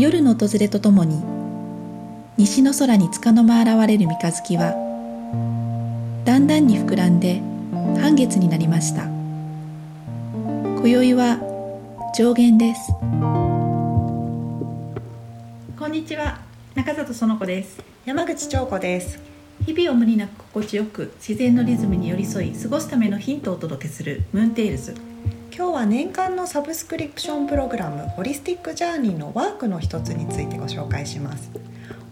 夜の訪れとともに西の空に束の間現れる三日月はだんだんに膨らんで半月になりました。今宵は上限です。こんにちは。中里園子です。山口彫子です。日々を無理なく心地よく自然のリズムに寄り添い過ごすためのヒントをお届けするムーンテイルズ今日は年間のサブスクリプションプログラムホリスティックジャーニーのワークの一つについてご紹介します。ホ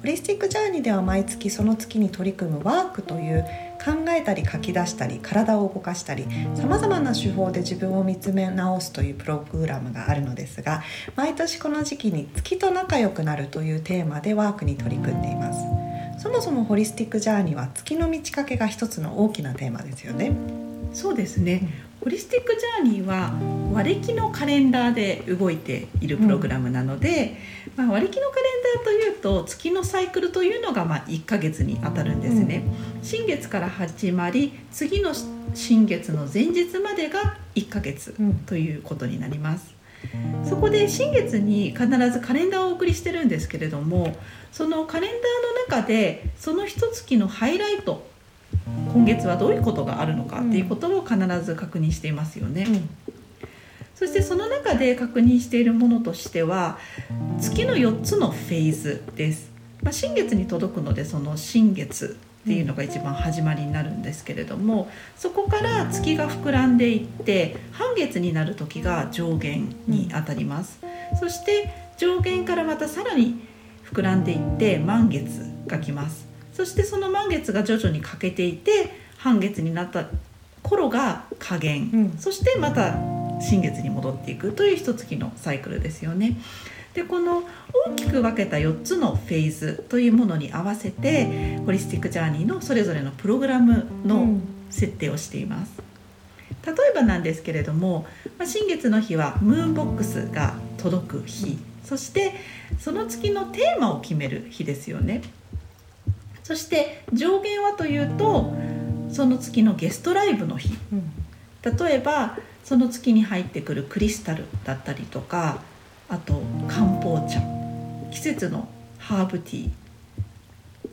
リスティックジャーニーでは毎月その月に取り組むワークという考えたり書き出したり体を動かしたりさまざまな手法で自分を見つめ直すというプログラムがあるのですが毎年この時期に月と仲良くなるというテーマでワークに取り組んでいます。そもそもホリスティックジャーニーは月の満ち欠けが一つの大きなテーマですよね。そうですね、ホリスティックジャーニーは割り木のカレンダーで動いているプログラムなので、うん、まあ、割り木のカレンダーというと月のサイクルというのがまあ1ヶ月にあたるんですね、うん、新月から始まり次の新月の前日までが1ヶ月ということになります、うん、そこで新月に必ずカレンダーをお送りしてるんですけれどもそのカレンダーの中でその一月のハイライト今月はどういうことがあるのかっていうことを必ず確認していますよね。うん、そしてその中で確認しているものとしては月の4つのフェーズです。まあ、新月に届くのでその新月っていうのが一番始まりになるんですけれどもそこから月が膨らんでいって半月になる時が上限にあたります。そして上限からまたさらに膨らんでいって満月が来ます。そしてその満月が徐々に欠けていて半月になった頃が下限、うん、そしてまた新月に戻っていくという一月のサイクルですよね。でこの大きく分けた4つのフェーズというものに合わせてホリスティック・ジャーニーのそれぞれのプログラムの設定をしています。例えばなんですけれども、まあ、新月の日はムーンボックスが届く日そしてその月のテーマを決める日ですよね。そして上限はというとその月のゲストライブの日、うん、例えばその月に入ってくるクリスタルだったりとかあと漢方茶。季節のハーブティー。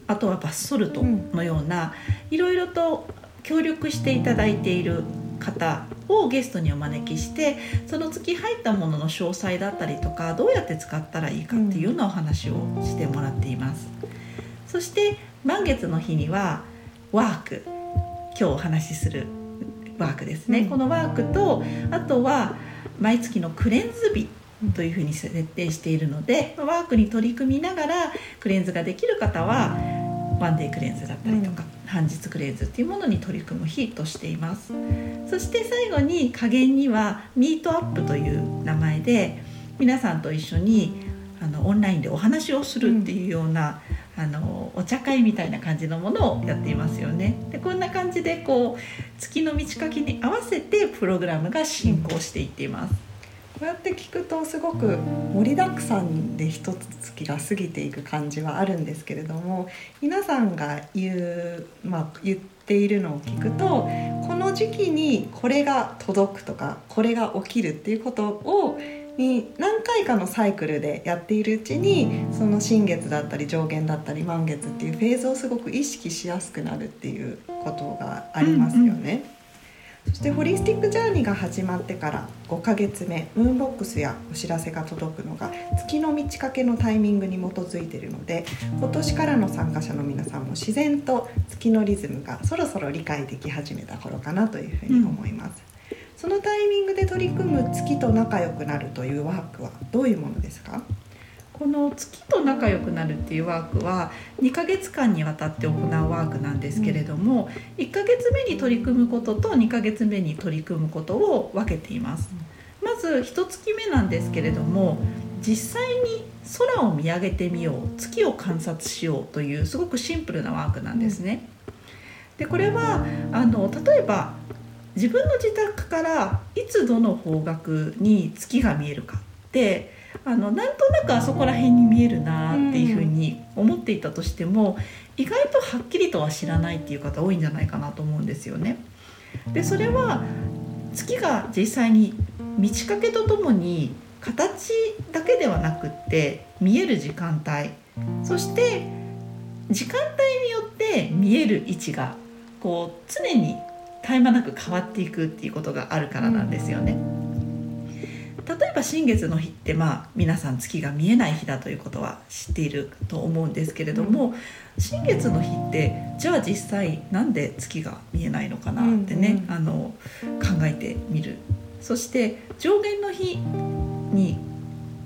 あとはバスソルトのような、いろいろと協力していただいている方をゲストにお招きしてその月入ったものの詳細だったりとかどうやって使ったらいいかっていうようなお話をしてもらっています。そして満月の日にはワーク。今日お話しするワークですね、うん、このワークとあとは毎月のクレンズ日というふうに設定しているのでワークに取り組みながらクレンズができる方はワンデークレンズだったりとか、うん、半日クレンズっていうものに取り組む日としています。そして最後に加減にはミートアップという名前で皆さんと一緒にあのオンラインでお話をするっていうような、あのお茶会みたいな感じのものをやっていますよね。でこんな感じでこう月の満ち欠けに合わせてプログラムが進行していっています。こうやって聞くとすごく盛りだくさんで一月が過ぎていく感じはあるんですけれども皆さんが言う、まあ、言っているのを聞くとこの時期にこれが届くとかこれが起きるっていうことをに何回かのサイクルでやっているうちにその新月だったり上限だったり満月っていうフェーズをすごく意識しやすくなるっていうことがありますよね。そしてホリスティックジャーニーが始まってから5ヶ月目ムーンボックスやお知らせが届くのが月の満ち欠けのタイミングに基づいているので今年からの参加者の皆さんも自然と月のリズムがそろそろ理解でき始めた頃かなというふうに思います。そのタイミングで取り組む月と仲良くなるというワークはどういうものですか？この月と仲良くなるっていうワークは2ヶ月間にわたって行うワークなんですけれども、1ヶ月目に取り組むことと2ヶ月目に取り組むことを分けています。まず1月目なんですけれども実際に空を見上げてみよう月を観察しようというすごくシンプルなワークなんですね。でこれはあの例えば自分の自宅からいつどの方角に月が見えるかってあのなんとなくあそこら辺に見えるなっていうふうに思っていたとしても、意外とはっきりとは知らないっていう方多いんじゃないかなと思うんですよね。でそれは月が実際に満ち欠けとともに形だけではなくって見える時間帯そして時間帯によって見える位置がこう常に絶え間なく変わっていくっていうことがあるからなんですよね。例えば新月の日ってまあ皆さん月が見えない日だということは知っていると思うんですけれども、うん、新月の日ってじゃあ実際なんで月が見えないのかなってね、うんうん、あの考えてみる。そして上限の日に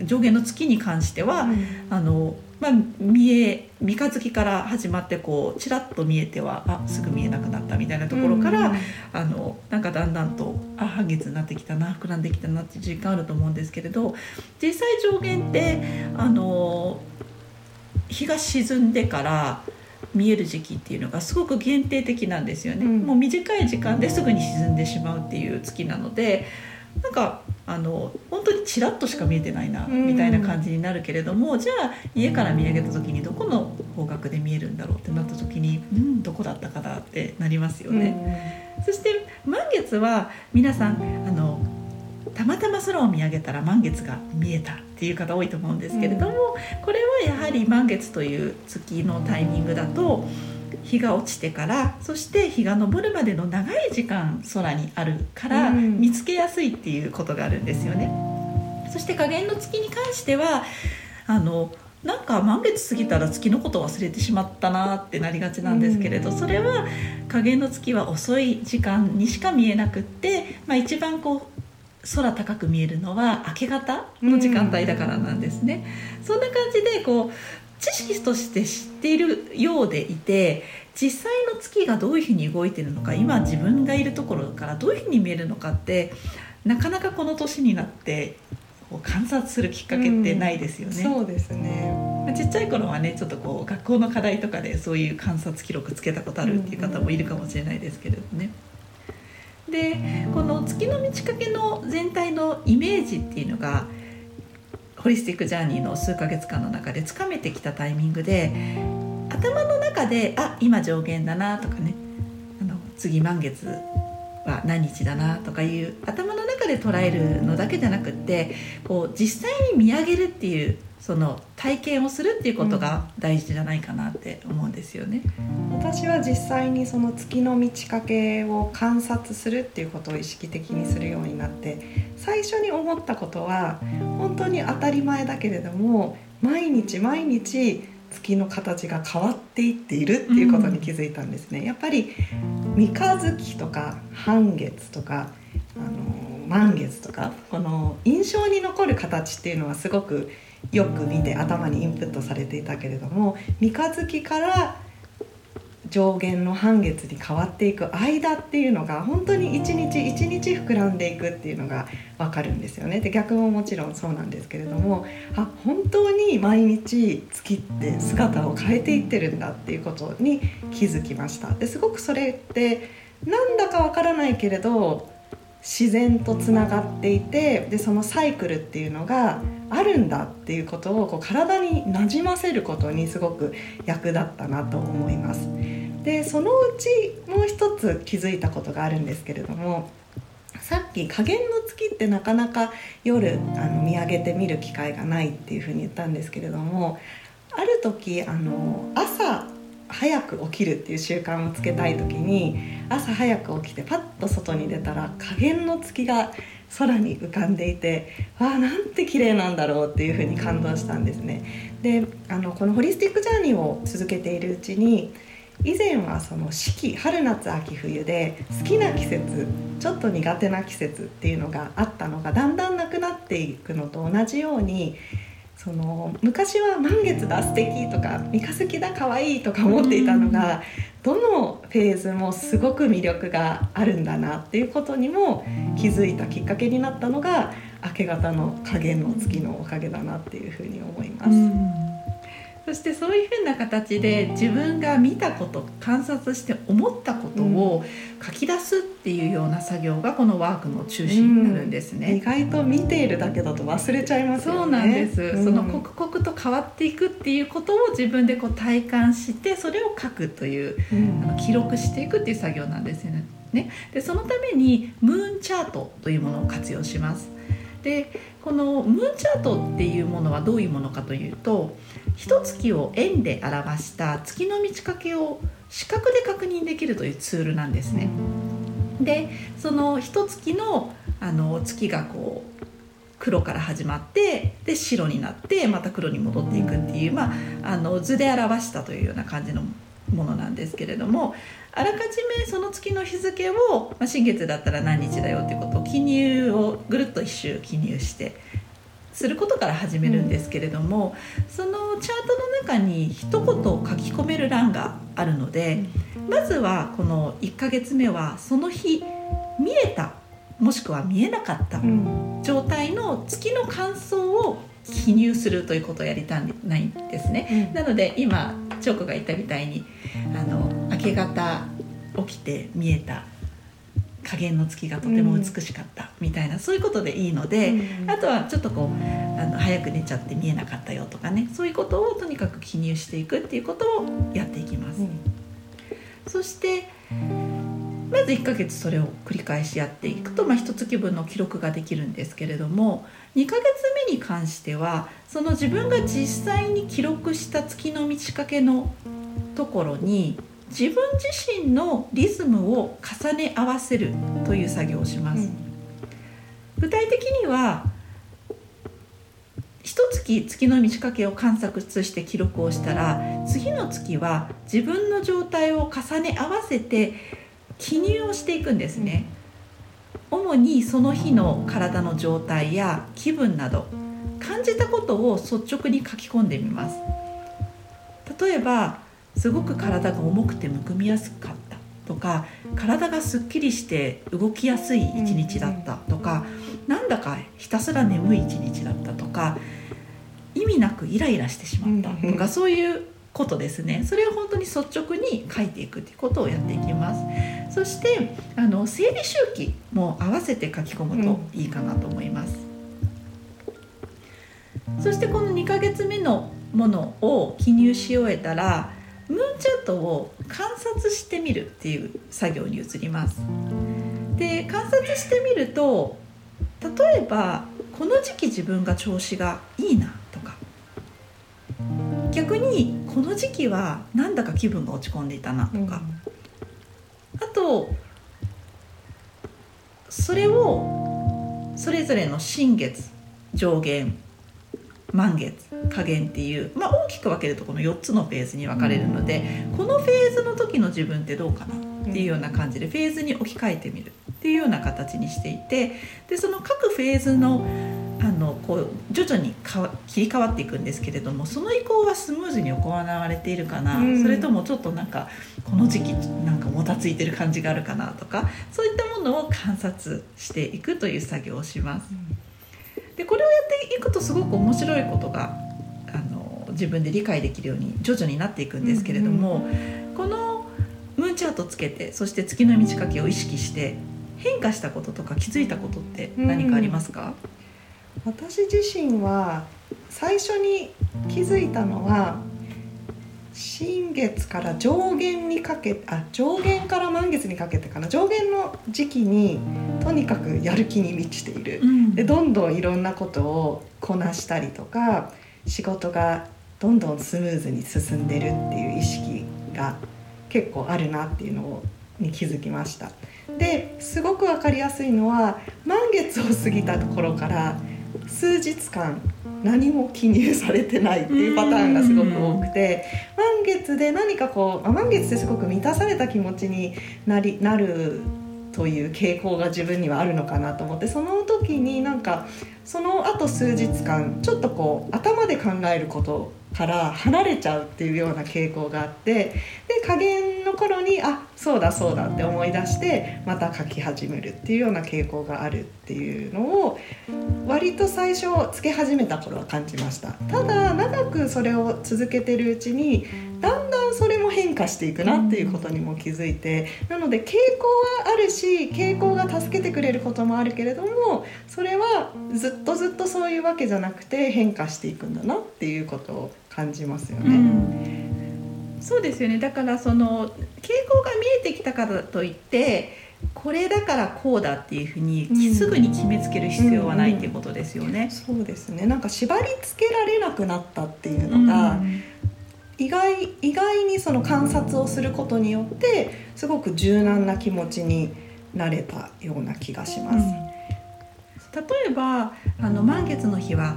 上限の月に関しては、うん、あのまあ、見え三日月から始まってこうちらっと見えてはあすぐ見えなくなったみたいなところから、うん、あのなんかだんだんとあ半月になってきたな膨らんできたなって実感あると思うんですけれど実際上限ってあの日が沈んでから見える時期っていうのがすごく限定的なんですよね、うん、もう短い時間ですぐに沈んでしまうっていう月なのでなんかあの本当にちらっとしか見えてないなみたいな感じになるけれども、うん、じゃあ家から見上げた時にどこの方角で見えるんだろうってなった時にうんどこだったかなってなりますよね。うん、そして満月は皆さんあのたまたま空を見上げたら満月が見えたっていう方多いと思うんですけれども、うん、これはやはり満月という月のタイミングだと。日が落ちてからそして日が昇るまでの長い時間空にあるから見つけやすいっていうことがあるんですよね。そして加減の月に関してはあのなんか満月過ぎたら月のこと忘れてしまったなってなりがちなんですけれどそれは加減の月は遅い時間にしか見えなくって、まあ、一番こう空高く見えるのは明け方の時間帯だからなんですね。そんな感じでこう知識として知っているようでいて実際の月がどういうふうに動いてるのか今自分がいるところからどういうふうに見えるのかってなかなかこの年になって観察するきっかけってないですよね。うん、そうですねちっちゃい頃はねちょっとこう学校の課題とかでそういう観察記録つけたことあるっていう方もいるかもしれないですけれどね。でこの月の満ち欠けの全体のイメージっていうのがホリスティック・ジャーニーの数ヶ月間の中でつかめてきたタイミングで頭の中であ今上限だなとかねあの次満月は何日だなとかいう頭の中で捉えるのだけじゃなくってこう実際に見上げるっていうその体験をするっていうことが大事じゃないかなって思うんですよね。私は実際にその月の満ち欠けを観察するっていうことを意識的にするようになって最初に思ったことは本当に当たり前だけれども毎日毎日月の形が変わっていっているっていうことに気づいたんですね。やっぱり三日月とか半月とかあの満月とかこの印象に残る形っていうのはすごくよく見て頭にインプットされていたけれども三日月から上限の半月に変わっていく間っていうのが本当に一日一日膨らんでいくっていうのが分かるんですよね。で逆ももちろんそうなんですけれどもあ本当に毎日月って姿を変えていってるんだっていうことに気づきました。ですごくそれってなんだか分からないけれど自然とつながっていてでそのサイクルっていうのがあるんだっていうことをこう体になじませることにすごく役立ったなと思います。でそのうちもう一つ気づいたことがあるんですけれどもさっき加減の月ってなかなか夜あの見上げてみる機会がないっていうふうに言ったんですけれどもある時あの朝早く起きるっていう習慣をつけたい時に朝早く起きてパッと外に出たら加減の月が空に浮かんでいてわあなんて綺麗なんだろうっていうふうに感動したんですね。であのこのホリスティックジャーニーを続けているうちに以前はその四季春夏秋冬で好きな季節ちょっと苦手な季節っていうのがあったのがだんだんなくなっていくのと同じようにその昔は満月だ素敵とか三日月だ可愛いとか思っていたのが、どのフェーズもすごく魅力があるんだなっていうことにも気づいたきっかけになったのが明け方の加減の月のおかげだなっていうふうに思います。そしてそういうふうな形で自分が見たこと観察して思ったことを書き出すっていうような作業がこのワークの中心になるんですね、うん、意外と見ているだけだと忘れちゃいますよね。そうなんです、うん、その刻々と変わっていくっていうことを自分でこう体感してそれを書くという、うん、あの記録していくっていう作業なんですよね。ね。でそのためにムーンチャートというものを活用します。でこのムーンチャートっていうものはどういうものかというと一月を円で表した月の満ち欠けを視覚で確認できるというツールなんですね。でその一月のあの月がこう黒から始まってで白になってまた黒に戻っていくっていう、まあ、あの図で表したというような感じのものなんですけれどもあらかじめその月の日付を、まあ、新月だったら何日だよっていうことを記入をぐるっと一周記入してすることから始めるんですけれども、うん、そのチャートの中に一言書き込める欄があるので、まずはこの1ヶ月目はその日見えたもしくは見えなかった状態の月の感想を記入するということをやりたいんですね。なので今チョークが言ったみたいにあの明け方起きて見えた加減の月がとても美しかったみたいな、うん、そういうことでいいので、うん、あとはちょっとこうあの早く寝ちゃって見えなかったよとかねそういうことをとにかく記入していくっていうことをやっていきます。うん、そしてまず1ヶ月それを繰り返しやっていくと、まあ、1月分の記録ができるんですけれども2ヶ月目に関してはその自分が実際に記録した月の満ち欠けのところに自分自身のリズムを重ね合わせるという作業をします。具体的には一月月の満ち欠けを観察して記録をしたら次の月は自分の状態を重ね合わせて記入をしていくんですね。主にその日の体の状態や気分など感じたことを率直に書き込んでみます。例えばすごく体が重くてむくみやすかったとか体がすっきりして動きやすい一日だったとか、なんだかひたすら眠い一日だったとか意味なくイライラしてしまったとか、そういうことですね。それを本当に率直に書いていくということをやっていきます。そしてあの生理周期も合わせて書き込むといいかなと思います、うん、そしてこの2ヶ月目のものを記入し終えたらムーンチャートを観察してみるっていう作業に移ります。で観察してみると例えばこの時期自分が調子がいいなとか。逆にこの時期はなんだか気分が落ち込んでいたなとか、うん、あとそれをそれぞれの新月上限満月下限っていう、まあ、大きく分けるとこの4つのフェーズに分かれるので、うん、このフェーズの時の自分ってどうかなっていうような感じでフェーズに置き換えてみるっていうような形にしていてでその各フェーズのあのこう徐々にか切り替わっていくんですけれどもその移行はスムーズに行われているかな、うん、それともちょっとなんかこの時期なんかもたついてる感じがあるかなとかそういったものを観察していくという作業をします。でこれをやっていくとすごく面白いことがあの自分で理解できるように徐々になっていくんですけれども、うん、このムーンチャートつけてそして月の満ち欠けを意識して変化したこととか気づいたことって何かありますか、うん私自身は最初に気づいたのは新月から上限にかけあ上限から満月にかけてかな。上限の時期にとにかくやる気に満ちている、うん、でどんどんいろんなことをこなしたりとか仕事がどんどんスムーズに進んでるっていう意識が結構あるなっていうのに気づきました。ですごく分かりやすいのは満月を過ぎたところから数日間何も記入されてないっていうパターンがすごく多くて満月で何かこう満月ってすごく満たされた気持ちになりなるという傾向が自分にはあるのかなと思ってその時になんかその後数日間ちょっとこう頭で考えることから離れちゃうっていうような傾向があってで加減の頃にあそうだそうだって思い出してまた書き始めるっていうような傾向があるっていうのを割と最初つけ始めた頃は感じましたただ長くそれを続けてるうちにだんだんそれも変化していくなっていうことにも気づいてなので傾向はあるし傾向が助けてくれることもあるけれどもそれはずっとずっとそういうわけじゃなくて変化していくんだなっていうことを感じますよね。うん、そうですよね。だからその傾向が見えてきたからといってこれだからこうだっていうふうにうん。すぐに決めつける必要はないっていうことですよね。そうですね。なんか縛り付けられなくなったっていうのが、うん。意外意外にその観察をすることによってすごく柔軟な気持ちになれたような気がします。例えばあの満月の日は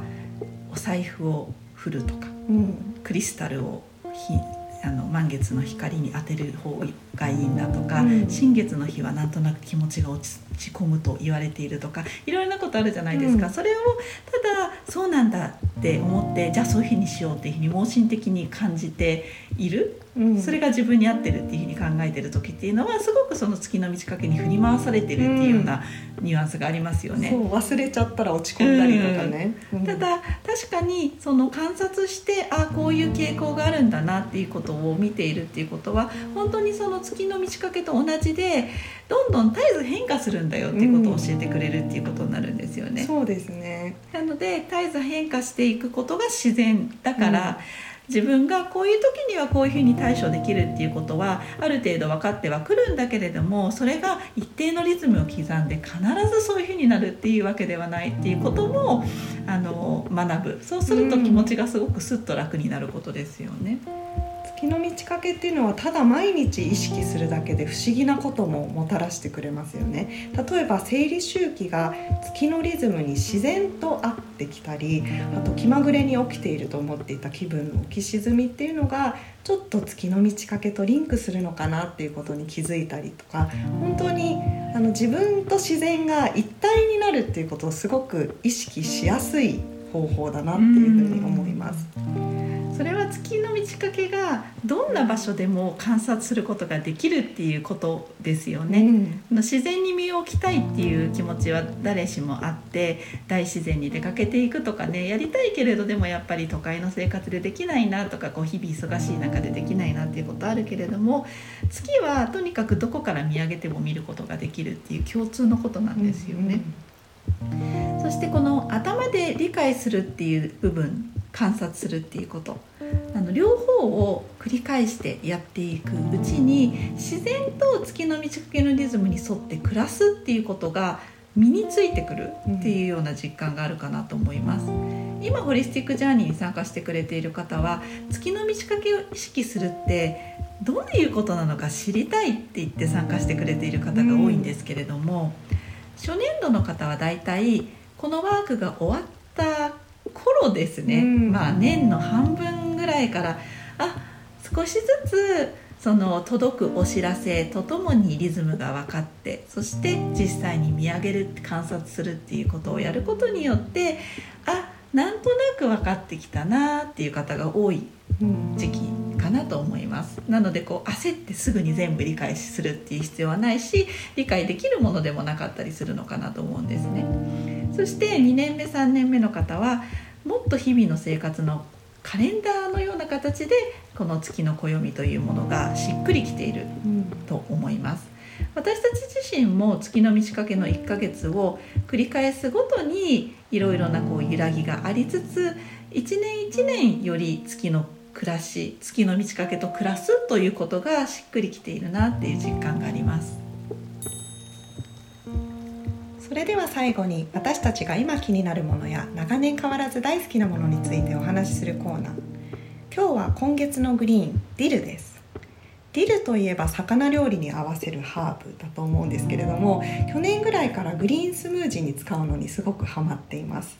お財布を振るとかうん。クリスタルをひあの満月の光に当てる方がいいんだとか、うん。新月の日はなんとなく気持ちが落ち込むと言われているとかいろいろなことあるじゃないですか、うん。それをただそうなんだって思ってじゃあそういうふうにしようっていうふうに盲信的に感じている、うんそれが自分に合ってるっていうふうに考えてる時っていうのはすごくその月の満ち欠けに振り回されてるっていうようなニュアンスがありますよね。そう忘れちゃったら落ち込んだりとかね。うんただ確かにその観察してあこういう傾向があるんだなっていうことを見ているっていうことは本当にその月の満ち欠けと同じでどんどん絶えず変化するんだよっていうことを教えてくれるっていうことになるんですよね。そうですね。なので絶えず変化していくことが自然だから、自分がこういう時にはこういうふうに対処できるっていうことはある程度分かってはくるんだけれどもそれが一定のリズムを刻んで必ずそういうふうになるっていうわけではないっていうこともあの学ぶそうすると気持ちがすごくスッと楽になることですよね。月の満ち欠けっていうのはただ毎日意識するだけで不思議なことももたらしてくれますよね例えば生理周期が月のリズムに自然と合ってきたりあと気まぐれに起きていると思っていた気分の浮き沈みっていうのがちょっと月の満ち欠けとリンクするのかなっていうことに気づいたりとか本当にあの自分と自然が一体になるっていうことをすごく意識しやすい方法だなっていうふうに思います。それは月の満ち欠けがどんな場所でも観察することができるっていうことですよね。うん自然に身を置きたいっていう気持ちは誰しもあって大自然に出かけていくとかねやりたいけれどでもやっぱり都会の生活でできないなとかこう日々忙しい中でできないなっていうことあるけれども月はとにかくどこから見上げても見ることができるっていう共通のことなんですよね。そしてこの頭で理解するっていう部分観察するっていうことあの両方を繰り返してやっていくうちに自然と月の満ち欠けのリズムに沿って暮らすっていうことが身についてくるっていうような実感があるかなと思います。今ホリスティックジャーニーに参加してくれている方は月の満ち欠けを意識するってどういうことなのか知りたいって言って参加してくれている方が多いんですけれども、初年度の方はだいたいこのワークが終わった頃ですね、うん。まあ年の半分ぐらいからあ少しずつその届くお知らせとともにリズムが分かってそして実際に見上げる観察するっていうことをやることによってあなんとなく分かってきたなっていう方が多い。うん時期かなと思います。なのでこう焦ってすぐに全部理解するっていう必要はないし理解できるものでもなかったりするのかなと思うんですね。そして2年目3年目の方はもっと日々の生活のカレンダーのような形でこの月の暦というものがしっくりきているうん。と思います。私たち自身も月の満ち欠けの1ヶ月を繰り返すごとにいろいろなこう揺らぎがありつつ一年一年より月の暮らし月の満ち欠けと暮らすということがしっくりきているなっていう実感があります。それでは最後に私たちが今気になるものや長年変わらず大好きなものについてお話しするコーナー。今日は今月のグリーンディルです。ディルといえば魚料理に合わせるハーブだと思うんですけれども去年ぐらいからグリーンスムージーに使うのにすごくハマっています。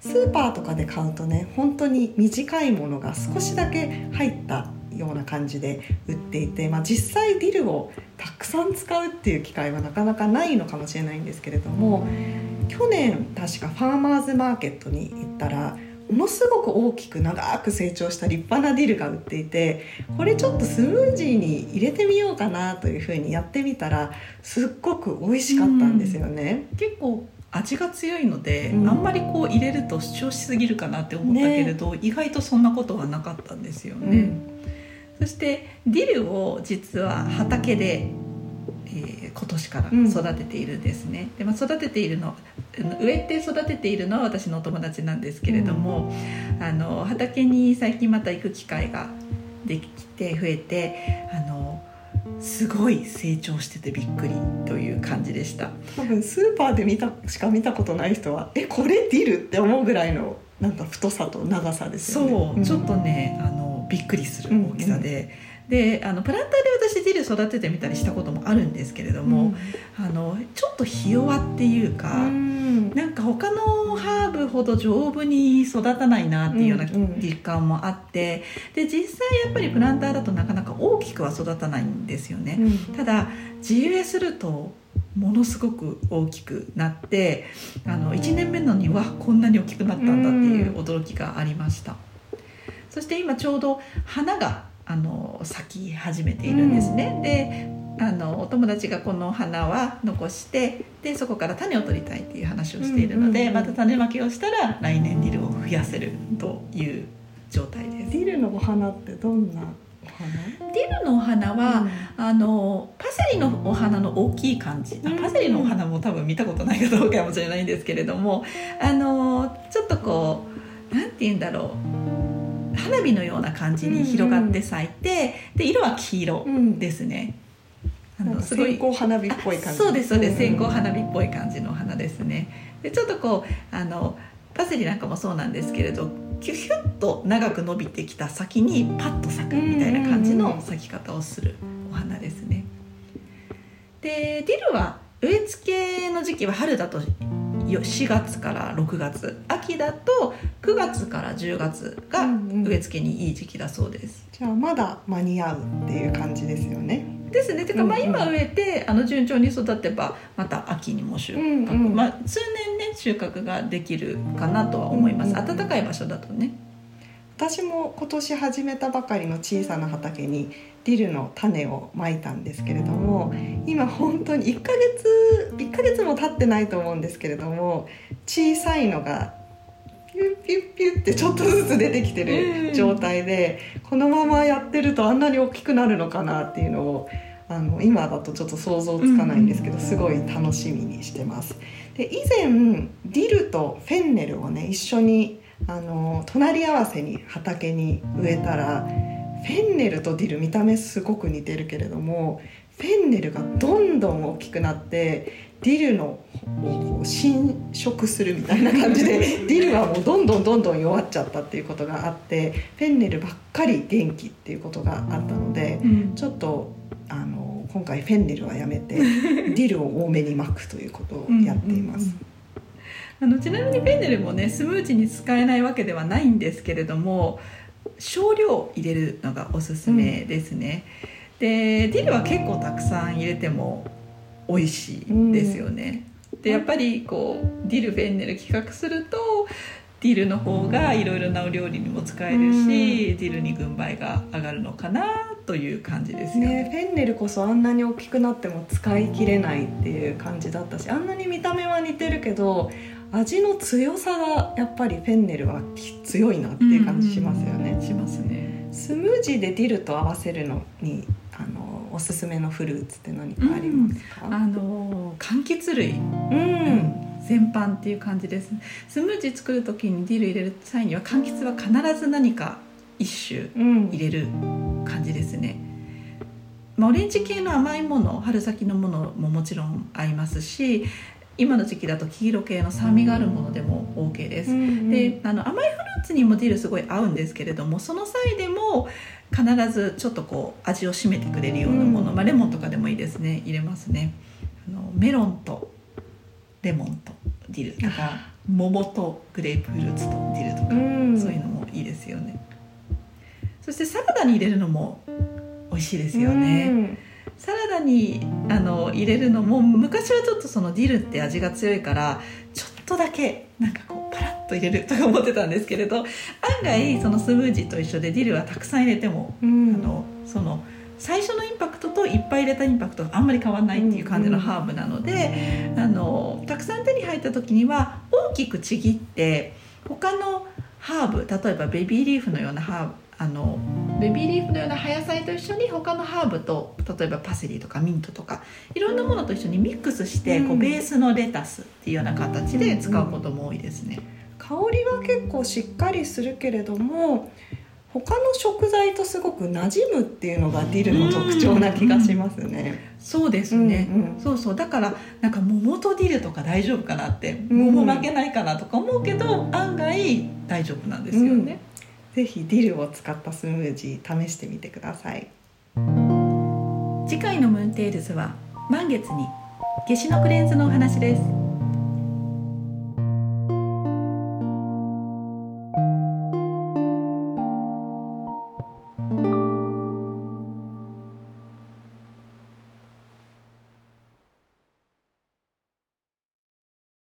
スーパーとかで買うとね本当に短いものが少しだけ入ったような感じで売っていて、まあ、実際ディルをたくさん使うっていう機会はなかなかないのかもしれないんですけれども去年確かファーマーズマーケットに行ったらものすごく大きく長く成長した立派なディルが売っていてこれちょっとスムージーに入れてみようかなというふうにやってみたらすっごく美味しかったんですよね。結構味が強いので、うんあんまりこう入れると主張しすぎるかなって思ったけれど、意外とそんなことはなかったんですよね。うんそしてディルを実は畑で、えー今年から育てているんですね、でまあ、育てているの植えて育てているのは私のお友達なんですけれども、あの畑に最近また行く機会ができて増えてあのすごい成長しててびっくりという感じでした。多分スーパーで見たしか見たことない人はえこれディルって思うぐらいのなんか太さと長さですよね。そう、ん。ちょっとねあのびっくりする大きさで、であのプランターで私ディル育ててみたりしたこともあるんですけれども、あのちょっとひ弱っていうか、うん。なんか他のハーブほど丈夫に育たないなっていうようなうんうん。実感もあってで実際やっぱりプランターだとなかなか大きくは育たないんですよね。うん。ただ地植えするとものすごく大きくなってあの1年目のにはこんなに大きくなったんだっていう驚きがありました、そして今ちょうど花があの咲き始めているんですね、であのお友達がこの花は残してでそこから種を取りたいっていう話をしているので、うんうんうん。また種まきをしたら来年ディルを増やせるという状態です。ディルのお花ってどんなお花？ディルのお花は、あのパセリのお花の大きい感じ、あうん。パセリのお花も多分見たことないかどうかもしれないんですけれどもあのちょっとこうなんて言うんだろう花火のような感じに広がって咲いて、で色は黄色うん。ですね。あなんかすごい線香花火っぽい感じ。あそうですそうです、ん。線香花火っぽい感じのお花ですね。でちょっとこうあのパセリなんかもそうなんですけれどキュヒュッと長く伸びてきた先にパッと咲くみたいな感じの咲き方をするお花ですね。でディルは植え付けの時期は春だとよ4月から6月。秋だと9月から10月がうんうん。植え付けにいい時期だそうです、じゃあまだ間に合うっていう感じですよね。ですね。てかまあうん。うん今植えてあの順調に育てばまた秋にも収穫、うんうん。まあ、数年ね収穫ができるかなとは思います、うんうんうん。暖かい場所だとね。私も今年始めたばかりの小さな畑にディルの種をまいたんですけれども今本当に1ヶ月1ヶ月も経ってないと思うんですけれども小さいのがピュッピュッピュッってちょっとずつ出てきてる状態でこのままやってるとあんなに大きくなるのかなっていうのをあの今だとちょっと想像つかないんですけどすごい楽しみにしてます。で以前ディルとフェンネルをね一緒にあの隣り合わせに畑に植えたらフェンネルとディル見た目すごく似てるけれどもフェンネルがどんどん大きくなってディルの侵食するみたいな感じで ディルはもうどんどんどんどん弱っちゃったっていうことがあってフェンネルばっかり元気っていうことがあったのでちょっとあの今回フェンネルはやめて ディルを多めに巻くということをやっています。あのちなみにペンネルもねスムージーに使えないわけではないんですけれども少量入れるのがおすすめですね、でディルは結構たくさん入れても美味しいですよね、でやっぱりこうディルフェンネル企画するとディルの方がいろいろなお料理にも使えるし、ディルに軍配が上がるのかなという感じですよね。ね、フェンネルこそあんなに大きくなっても使い切れないっていう感じだったしあんなに見た目は似てるけど味の強さがやっぱりフェンネルは強いなっていう感じしますよね、しますね。スムージーでディルと合わせるのにあのおすすめのフルーツって何かありますか、あの柑橘類。うん。全般っていう感じです。スムージー作る時にディル入れる際には柑橘は必ず何か一種うん。入れる感じですね、まあ、オレンジ系の甘いもの春先のものももちろん合いますし今の時期だと黄色系の酸味があるものでも OK です、であの甘いフルーツにもディルすごい合うんですけれどもその際でも必ずちょっとこう味を締めてくれるようなもの、うん。まあ、レモンとかでもいいですね。入れますね。あのメロンとレモンとディルとか桃とグレープフルーツとディルとか、うん。そういうのもいいですよね。そしてサラダに入れるのも美味しいですよね、うんサラダにあの入れるのも昔はちょっとそのディルって味が強いからちょっとだけなんかこうパラッと入れるとか思ってたんですけれど案外そのスムージーと一緒でディルはたくさん入れても、うん。あのその最初のインパクトといっぱい入れたインパクトがあんまり変わらないっていう感じのハーブなので、あのたくさん手に入った時には大きくちぎって他のハーブ例えばベビーリーフのようなハーブあのベビーリーフのような葉野菜と一緒に他のハーブと例えばパセリとかミントとかいろんなものと一緒にミックスして、こううんベースのレタスっていうような形で使うことも多いですね。香りは結構しっかりするけれども他の食材とすごく馴染むっていうのがディルの特徴な気がしますね。そうですね、うんうん。そうそう。だからなんか桃とディルとか大丈夫かなってうん。桃負けないかなとか思うけど、案外大丈夫なんですよね、ぜひディルを使ったスムージー試してみてください。次回のムーンテールズは満月に夏至のクレンズのお話です